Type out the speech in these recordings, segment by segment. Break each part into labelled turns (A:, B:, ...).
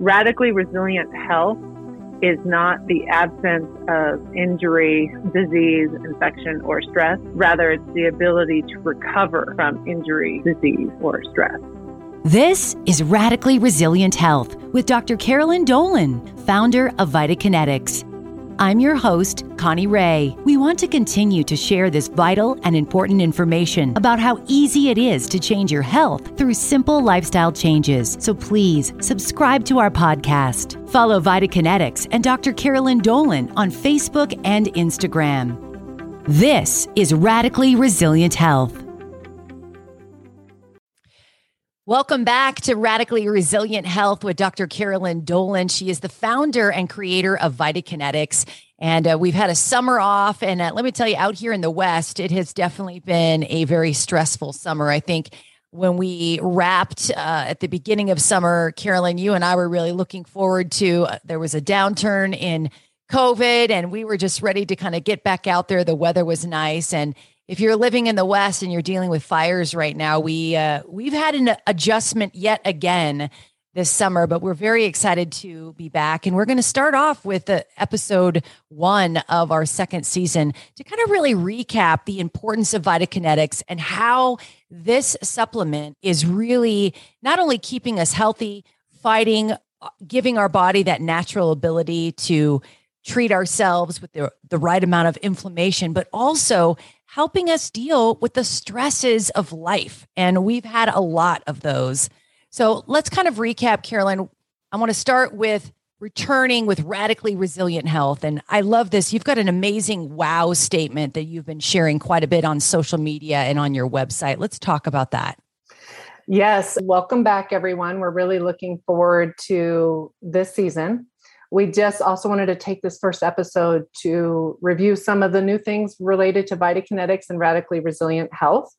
A: radically resilient health is not the absence of injury, disease, infection, or stress. Rather, it's the ability to recover from injury, disease, or stress.
B: This is Radically Resilient Health with Dr. Carolyn Dolan, founder of Vitakinetics. I'm your host, Connie Ray. We want to continue to share this vital and important information about how easy it is to change your health through simple lifestyle changes. So please subscribe to our podcast. Follow Vitakinetics and Dr. Carolyn Dolan on Facebook and Instagram. This is Radically Resilient Health. Welcome back to Radically Resilient Health with Dr. Carolyn Dolan. She is the founder and creator of Vitakinetics. And uh, we've had a summer off. And uh, let me tell you, out here in the West, it has definitely been a very stressful summer. I think when we wrapped uh, at the beginning of summer, Carolyn, you and I were really looking forward to uh, there was a downturn in COVID, and we were just ready to kind of get back out there. The weather was nice. And if you're living in the West and you're dealing with fires right now, we uh, we've had an adjustment yet again this summer, but we're very excited to be back. And we're going to start off with the episode one of our second season to kind of really recap the importance of Vitakinetics and how this supplement is really not only keeping us healthy, fighting, uh, giving our body that natural ability to treat ourselves with the, the right amount of inflammation, but also helping us deal with the stresses of life. And we've had a lot of those. So let's kind of recap, Carolyn. I want to start with returning with radically resilient health. And I love this. You've got an amazing wow statement that you've been sharing quite a bit on social media and on your website. Let's talk about that.
C: Yes, welcome back, everyone. We're really looking forward to this season we just also wanted to take this first episode to review some of the new things related to Vitakinetics and radically resilient health.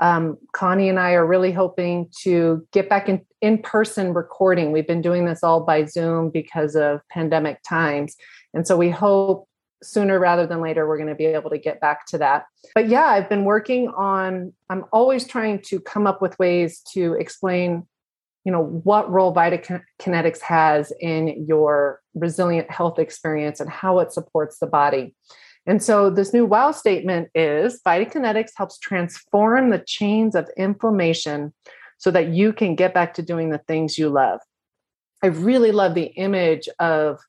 C: Um, Connie and I are really hoping to get back in in person recording. We've been doing this all by Zoom because of pandemic times. And so we hope sooner rather than later we're going to be able to get back to that. But yeah, I've been working on I'm always trying to come up with ways to explain you know what role vitakinetics has in your resilient health experience and how it supports the body. And so this new wow statement is vitakinetics helps transform the chains of inflammation so that you can get back to doing the things you love. I really love the image of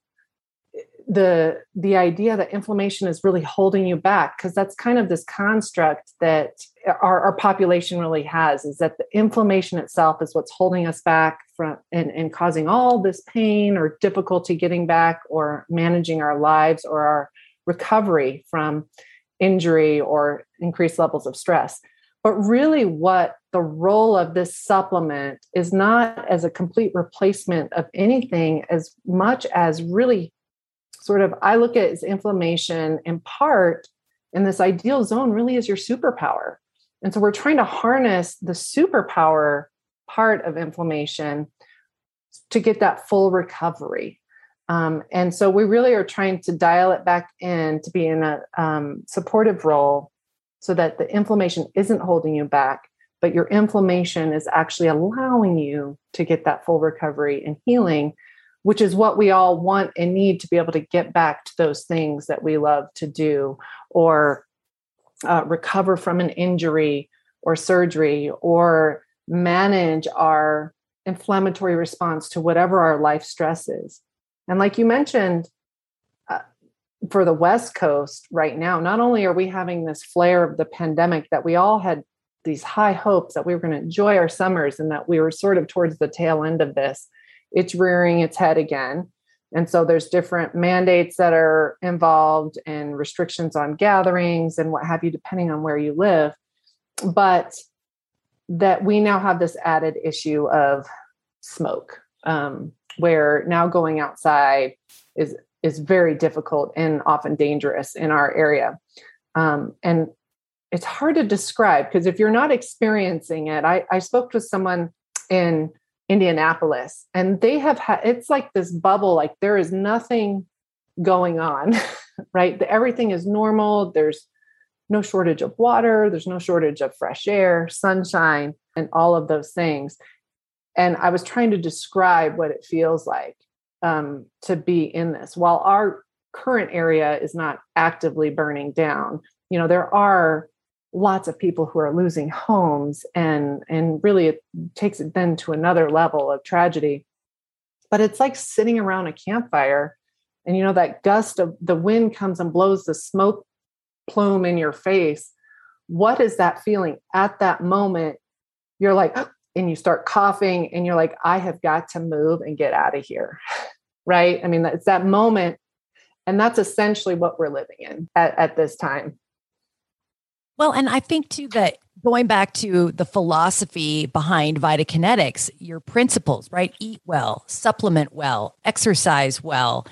C: the the idea that inflammation is really holding you back because that's kind of this construct that our, our population really has is that the inflammation itself is what's holding us back from and, and causing all this pain or difficulty getting back or managing our lives or our recovery from injury or increased levels of stress. But really what the role of this supplement is not as a complete replacement of anything as much as really sort of I look at as inflammation in part, and this ideal zone really is your superpower. And so we're trying to harness the superpower part of inflammation to get that full recovery. Um, and so we really are trying to dial it back in to be in a um, supportive role so that the inflammation isn't holding you back, but your inflammation is actually allowing you to get that full recovery and healing which is what we all want and need to be able to get back to those things that we love to do or uh, recover from an injury or surgery or manage our inflammatory response to whatever our life stress is. And like you mentioned, uh, for the West Coast right now, not only are we having this flare of the pandemic that we all had these high hopes that we were going to enjoy our summers and that we were sort of towards the tail end of this it's rearing its head again. And so there's different mandates that are involved and restrictions on gatherings and what have you, depending on where you live. But that we now have this added issue of smoke, um, where now going outside is is very difficult and often dangerous in our area. Um, and it's hard to describe because if you're not experiencing it, I, I spoke with someone in Indianapolis, and they have had it's like this bubble, like there is nothing going on, right? Everything is normal. There's no shortage of water, there's no shortage of fresh air, sunshine, and all of those things. And I was trying to describe what it feels like um, to be in this. While our current area is not actively burning down, you know, there are lots of people who are losing homes and and really it takes it then to another level of tragedy. But it's like sitting around a campfire and you know that gust of the wind comes and blows the smoke plume in your face. What is that feeling? At that moment you're like and you start coughing and you're like i have got to move and get out of here. Right? I mean it's that moment and that's essentially what we're living in at, at this time
B: well, and I think too that going back to the philosophy behind Vitakinetics, your principles, right? Eat well, supplement well, exercise well.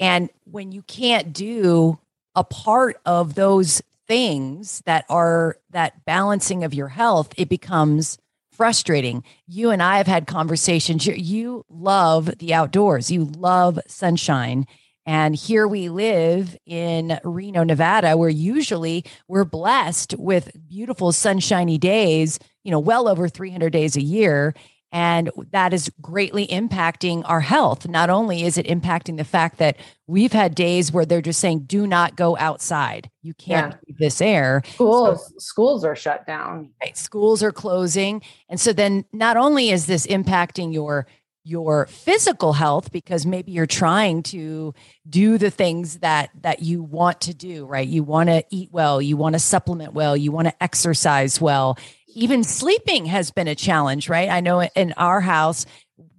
B: And when you can't do a part of those things that are that balancing of your health, it becomes frustrating. You and I have had conversations. You, you love the outdoors, you love sunshine and here we live in Reno, Nevada, where usually we're blessed with beautiful sunshiny days, you know, well over 300 days a year. And that is greatly impacting our health. Not only is it impacting the fact that we've had days where they're just saying, do not go outside. You can't yeah. breathe this air.
C: Schools, so, schools are shut down.
B: Right, schools are closing. And so then not only is this impacting your your physical health because maybe you're trying to do the things that that you want to do right? You want to eat well you want to supplement well you want to exercise well. Even sleeping has been a challenge right? I know in our house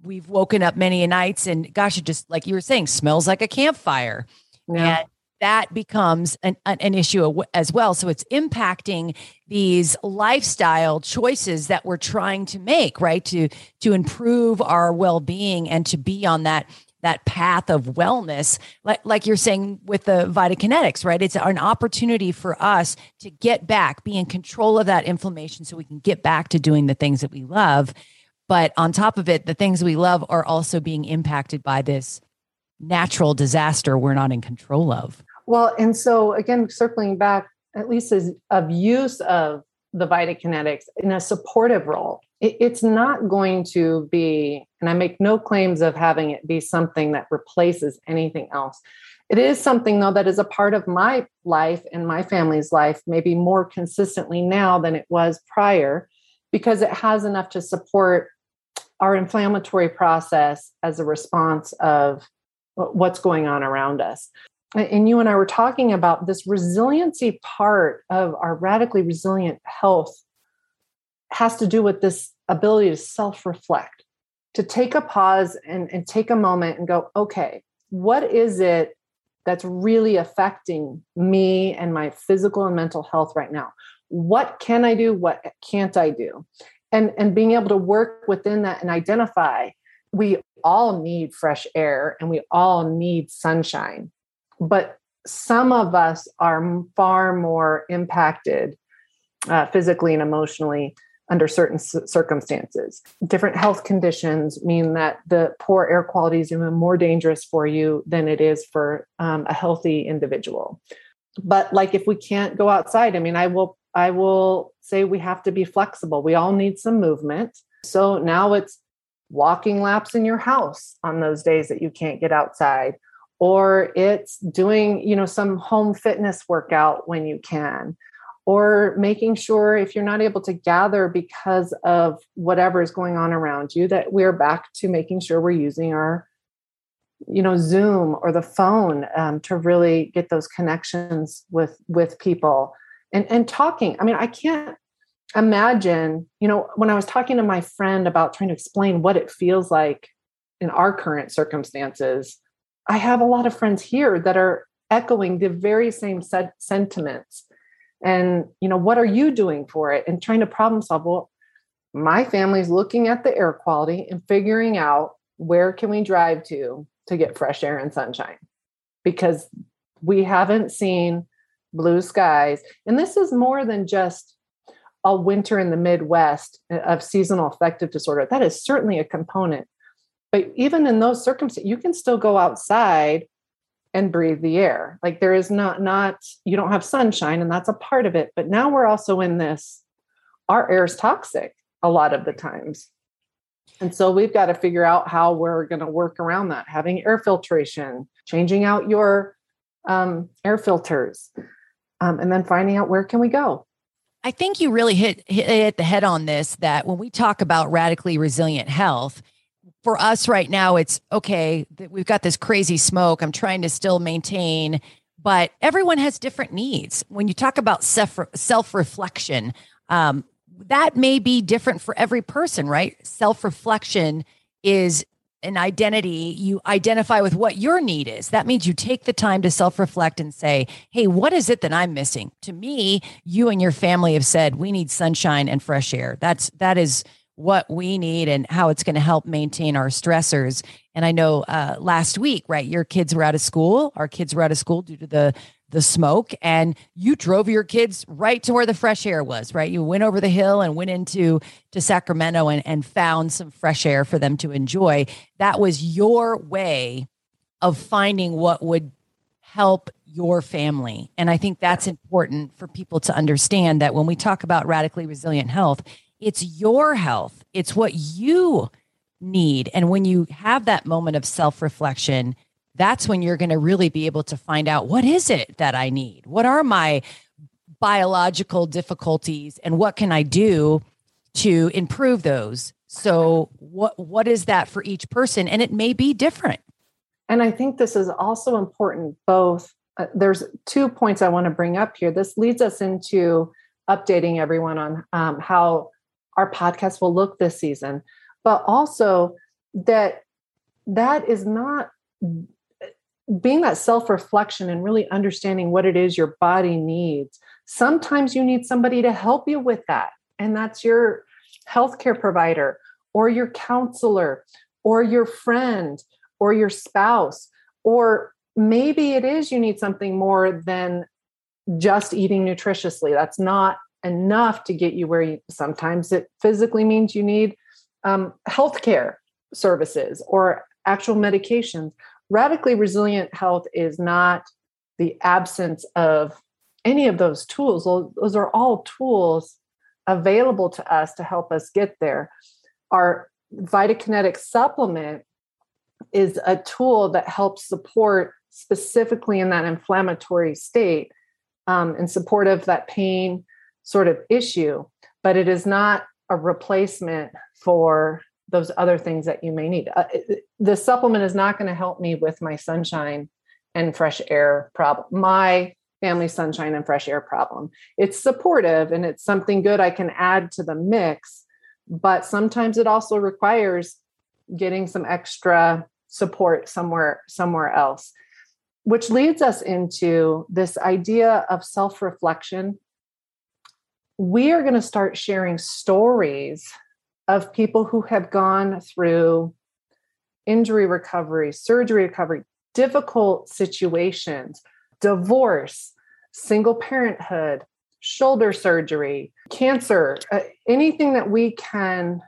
B: we've woken up many nights and gosh it just like you were saying smells like a campfire. Yeah. and that becomes an, an issue as well. So it's impacting these lifestyle choices that we're trying to make, right? To to improve our well-being and to be on that that path of wellness like like you're saying with the vitakinetics right it's an opportunity for us to get back be in control of that inflammation so we can get back to doing the things that we love but on top of it the things we love are also being impacted by this natural disaster we're not in control of
C: well, and so again, circling back, at least as of use of the Vitakinetics in a supportive role, it, it's not going to be, and I make no claims of having it be something that replaces anything else. It is something, though, that is a part of my life and my family's life, maybe more consistently now than it was prior, because it has enough to support our inflammatory process as a response of what's going on around us and you and I were talking about this resiliency part of our radically resilient health has to do with this ability to self reflect, to take a pause and, and take a moment and go, okay, what is it that's really affecting me and my physical and mental health right now? What can I do? What can't I do? And, and being able to work within that and identify we all need fresh air and we all need sunshine but some of us are far more impacted uh, physically and emotionally under certain circumstances. Different health conditions mean that the poor air quality is even more dangerous for you than it is for um, a healthy individual. But like if we can't go outside, I mean, I will I will say we have to be flexible. We all need some movement. So now it's walking laps in your house on those days that you can't get outside or it's doing you know some home fitness workout when you can or making sure if you're not able to gather because of whatever is going on around you that we're back to making sure we're using our you know zoom or the phone um, to really get those connections with with people. And and talking i mean i can't imagine you know when i was talking to my friend about trying to explain what it feels like in our current circumstances I have a lot of friends here that are echoing the very same sentiments. And, you know, what are you doing for it? And trying to problem solve. Well, my family's looking at the air quality and figuring out where can we drive to to get fresh air and sunshine because we haven't seen blue skies. And this is more than just a winter in the Midwest of seasonal affective disorder. That is certainly a component. But even in those circumstances, you can still go outside and breathe the air. Like there is not not you don't have sunshine, and that's a part of it. But now we're also in this. Our air is toxic a lot of the times. And so we've got to figure out how we're going to work around that, having air filtration, changing out your um, air filters, um, and then finding out where can we go.
B: I think you really hit, hit the head on this that when we talk about radically resilient health, for us right now, it's okay, that we've got this crazy smoke. I'm trying to still maintain, but everyone has different needs. When you talk about self reflection, um, that may be different for every person, right? Self reflection is an identity. You identify with what your need is. That means you take the time to self reflect and say, hey, what is it that I'm missing? To me, you and your family have said we need sunshine and fresh air. That's, that is, what we need and how it's going to help maintain our stressors. And I know uh, last week, right, your kids were out of school. Our kids were out of school due to the the smoke, and you drove your kids right to where the fresh air was. Right, you went over the hill and went into to Sacramento and and found some fresh air for them to enjoy. That was your way of finding what would help your family. And I think that's important for people to understand that when we talk about radically resilient health, it's your health, it's what you need. And when you have that moment of self reflection, that's when you're going to really be able to find out what is it that I need? What are my biological difficulties and what can I do to improve those? So what what is that for each person and it may be different.
C: And I think this is also important both uh, there's two points I want to bring up here. This leads us into updating everyone on um, how our podcast will look this season, but also that that is not being that self reflection and really understanding what it is your body needs. Sometimes you need somebody to help you with that, and that's your healthcare provider or your counselor or your friend or your spouse or maybe it is you need something more than just eating nutritiously that's not enough to get you where you sometimes it physically means you need um, healthcare services or actual medications. Radically resilient health is not the absence of any of those tools. Those are all tools available to us to help us get there. Our Vitakinetic supplement is a tool that helps support specifically in that inflammatory state um, in support of that pain sort of issue, but it is not a replacement for those other things that you may need. Uh, the supplement is not going to help me with my sunshine and fresh air problem, my family sunshine and fresh air problem. It's supportive and it's something good I can add to the mix, but sometimes it also requires getting some extra support somewhere somewhere else which leads us into this idea of self-reflection we are going to start sharing stories of people who have gone through injury recovery, surgery recovery, difficult situations, divorce, single parenthood, shoulder surgery, cancer, uh, anything that we can,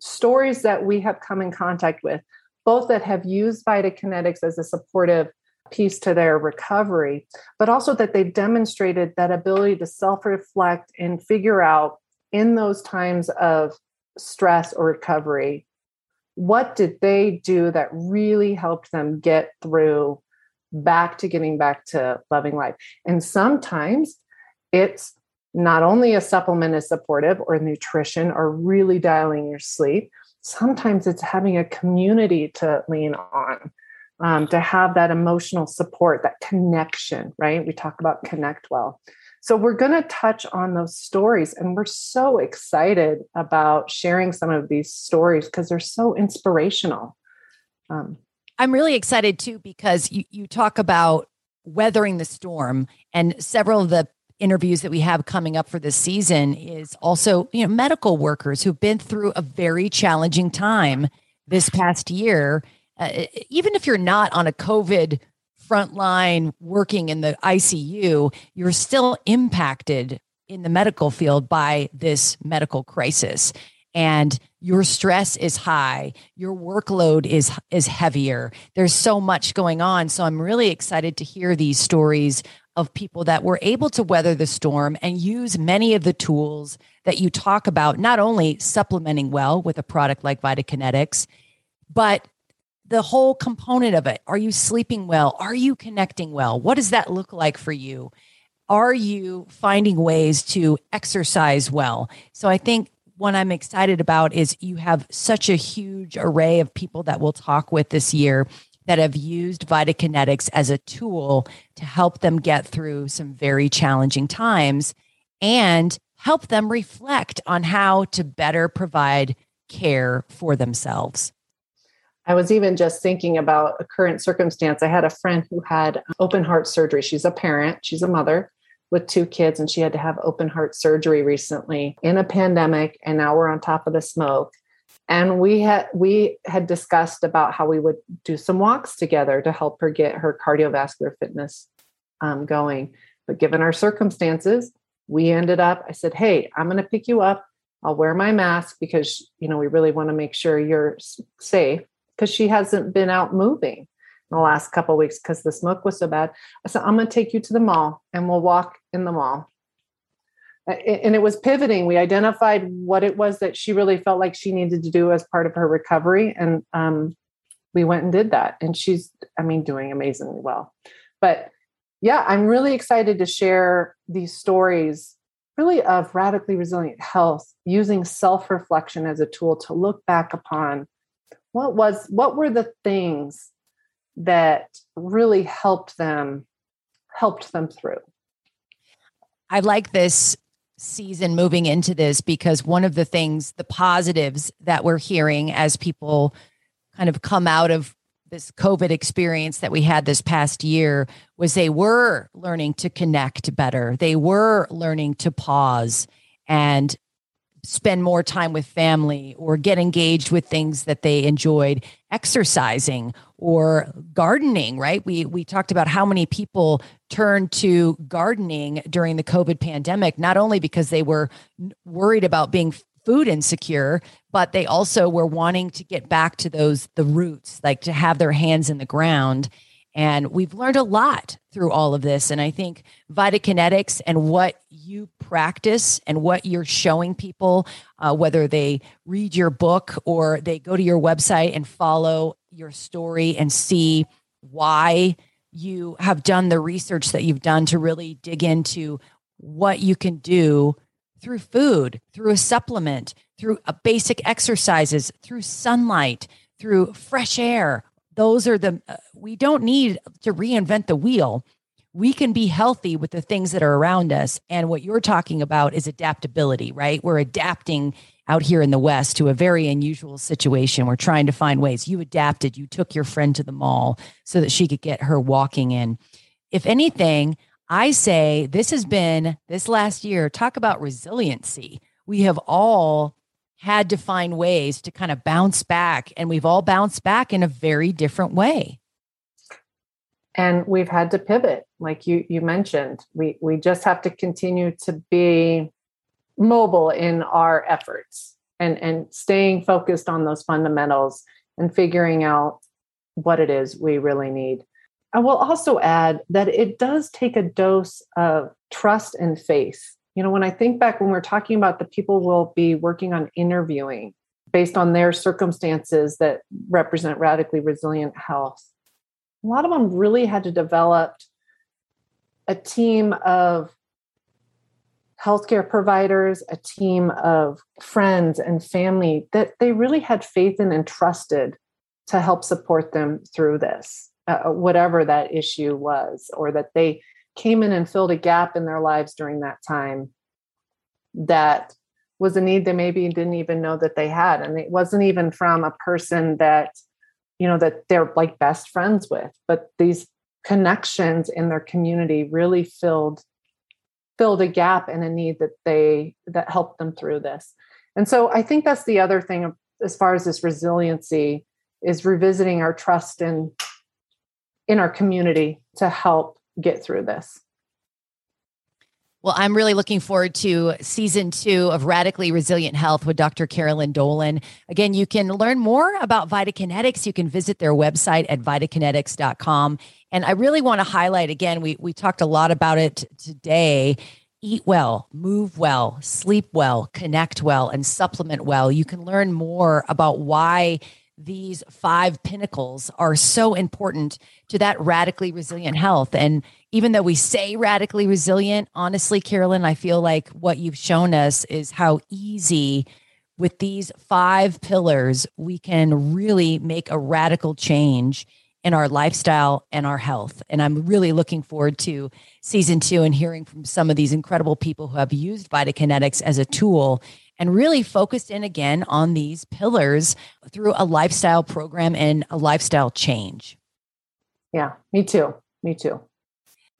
C: stories that we have come in contact with, both that have used Vitakinetics as a supportive piece to their recovery, but also that they've demonstrated that ability to self reflect and figure out in those times of stress or recovery what did they do that really helped them get through back to getting back to loving life and sometimes it's not only a supplement is supportive or nutrition or really dialing your sleep sometimes it's having a community to lean on um, to have that emotional support, that connection, right? We talk about connect well. So we're going to touch on those stories, and we're so excited about sharing some of these stories because they're so inspirational.
B: Um, I'm really excited too because you, you talk about weathering the storm, and several of the interviews that we have coming up for this season is also you know medical workers who've been through a very challenging time this past year uh, even if you're not on a COVID front line working in the ICU, you're still impacted in the medical field by this medical crisis. And your stress is high. Your workload is is heavier. There's so much going on. So i'm really excited to hear these stories of people that were able to weather the storm and use many of the tools that you talk about, not only supplementing well with a product like Vitakinetics, but the whole component of it. Are you sleeping well? Are you connecting well? What does that look like for you? Are you finding ways to exercise well? So I think what I'm excited about is you have such a huge array of people that we'll talk with this year that have used Vitakinetics as a tool to help them get through some very challenging times and help them reflect on how to better provide care for themselves.
C: I was even just thinking about a current circumstance. I had a friend who had open heart surgery. She's a parent, she's a mother with two kids, and she had to have open heart surgery recently in a pandemic. And now we're on top of the smoke and we had we had discussed about how we would do some walks together to help her get her cardiovascular fitness um, going but given our circumstances we ended up i said hey i'm going to pick you up i'll wear my mask because you know we really want to make sure you're safe because she hasn't been out moving in the last couple weeks because the smoke was so bad i said i'm going to take you to the mall and we'll walk in the mall and it was pivoting. We identified what it was that she really felt like she needed to do as part of her recovery, and um, we went and did that. And she's, I mean, doing amazingly well. But yeah, I'm really excited to share these stories, really of radically resilient health, using self-reflection as a tool to look back upon what was, what were the things that really helped them, helped them through.
B: I like this season moving into this because one of the things, the positives that we're hearing as people kind of come out of this COVID experience that we had this past year was they were learning to connect better. They were learning to pause and spend more time with family or get engaged with things that they enjoyed exercising or gardening right? We we talked about how many people turned to gardening during the covid pandemic not only because they were worried about being food insecure but they also were wanting to get back to those the roots like to have their hands in the ground and we've learned a lot through all of this. And I think Vitakinetics and what you practice and what you're showing people, uh, whether they read your book or they go to your website and follow your story and see why you have done the research that you've done to really dig into what you can do through food, through a supplement, through a basic exercises, through sunlight, through fresh air, those are the uh, we don't need to reinvent the wheel. We can be healthy with the things that are around us. And what you're talking about is adaptability right? We're adapting out here in the west to a very unusual situation. We're trying to find ways. You adapted. You took your friend to the mall so that she could get her walking in. If anything i say this has been this last year talk about resiliency. We have all had to find ways to kind of bounce back and we've all bounced back in a very different way.
C: And we've had to pivot like you you mentioned. We we just have to continue to be mobile in our efforts and and staying focused on those fundamentals and figuring out what it is we really need. I will also add that it does take a dose of trust and faith you know when i think back when we're talking about the people we'll be working on interviewing based on their circumstances that represent radically resilient health a lot of them really had to develop a team of healthcare providers, a team of friends and family that they really had faith in and trusted to help support them through this, uh, whatever that issue was, or that they came in and filled a gap in their lives during that time that was a need they maybe didn't even know that they had. And it wasn't even from a person that you know that they're like best friends with but these connections in their community really filled filled a gap and a need that they that helped them through this. And so i think that's the other thing as far as this resiliency is revisiting our trust in in our community to help get through this.
B: Well, I'm really looking forward to season two of Radically Resilient Health with Dr. Carolyn Dolan. Again, you can learn more about Vitakinetics. You can visit their website at vitakinetics.com. And I really want to highlight again, we, we talked a lot about it today. Eat well, move well, sleep well, connect well, and supplement well. You can learn more about why these five pinnacles are so important to that radically resilient health. And even though we say radically resilient, honestly, Carolyn, I feel like what you've shown us is how easy with these five pillars we can really make a radical change in our lifestyle and our health. And I'm really looking forward to season two and hearing from some of these incredible people who have used Vitakinetics as a tool and really focused in again on these pillars through a lifestyle program and a lifestyle change.
C: Yeah, me too. Me too.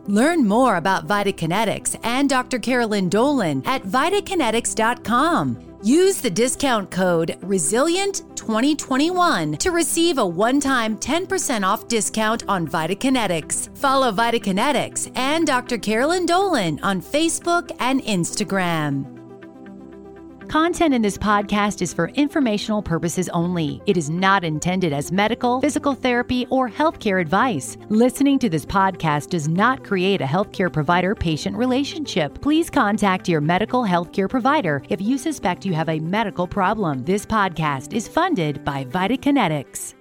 B: Learn more about Vitakinetics and Dr. Carolyn Dolan at vitakinetics.com. Use the discount code RESILIENT2021 to receive a one time 10% off discount on Vitakinetics. Follow Vitakinetics and Dr. Carolyn Dolan on Facebook and Instagram. Content in this podcast is for informational purposes only. It is not intended as medical, physical therapy, or healthcare advice. Listening to this podcast does not create a healthcare provider patient relationship. Please contact your medical healthcare provider if you suspect you have a medical problem. This podcast is funded by Vitakinetics.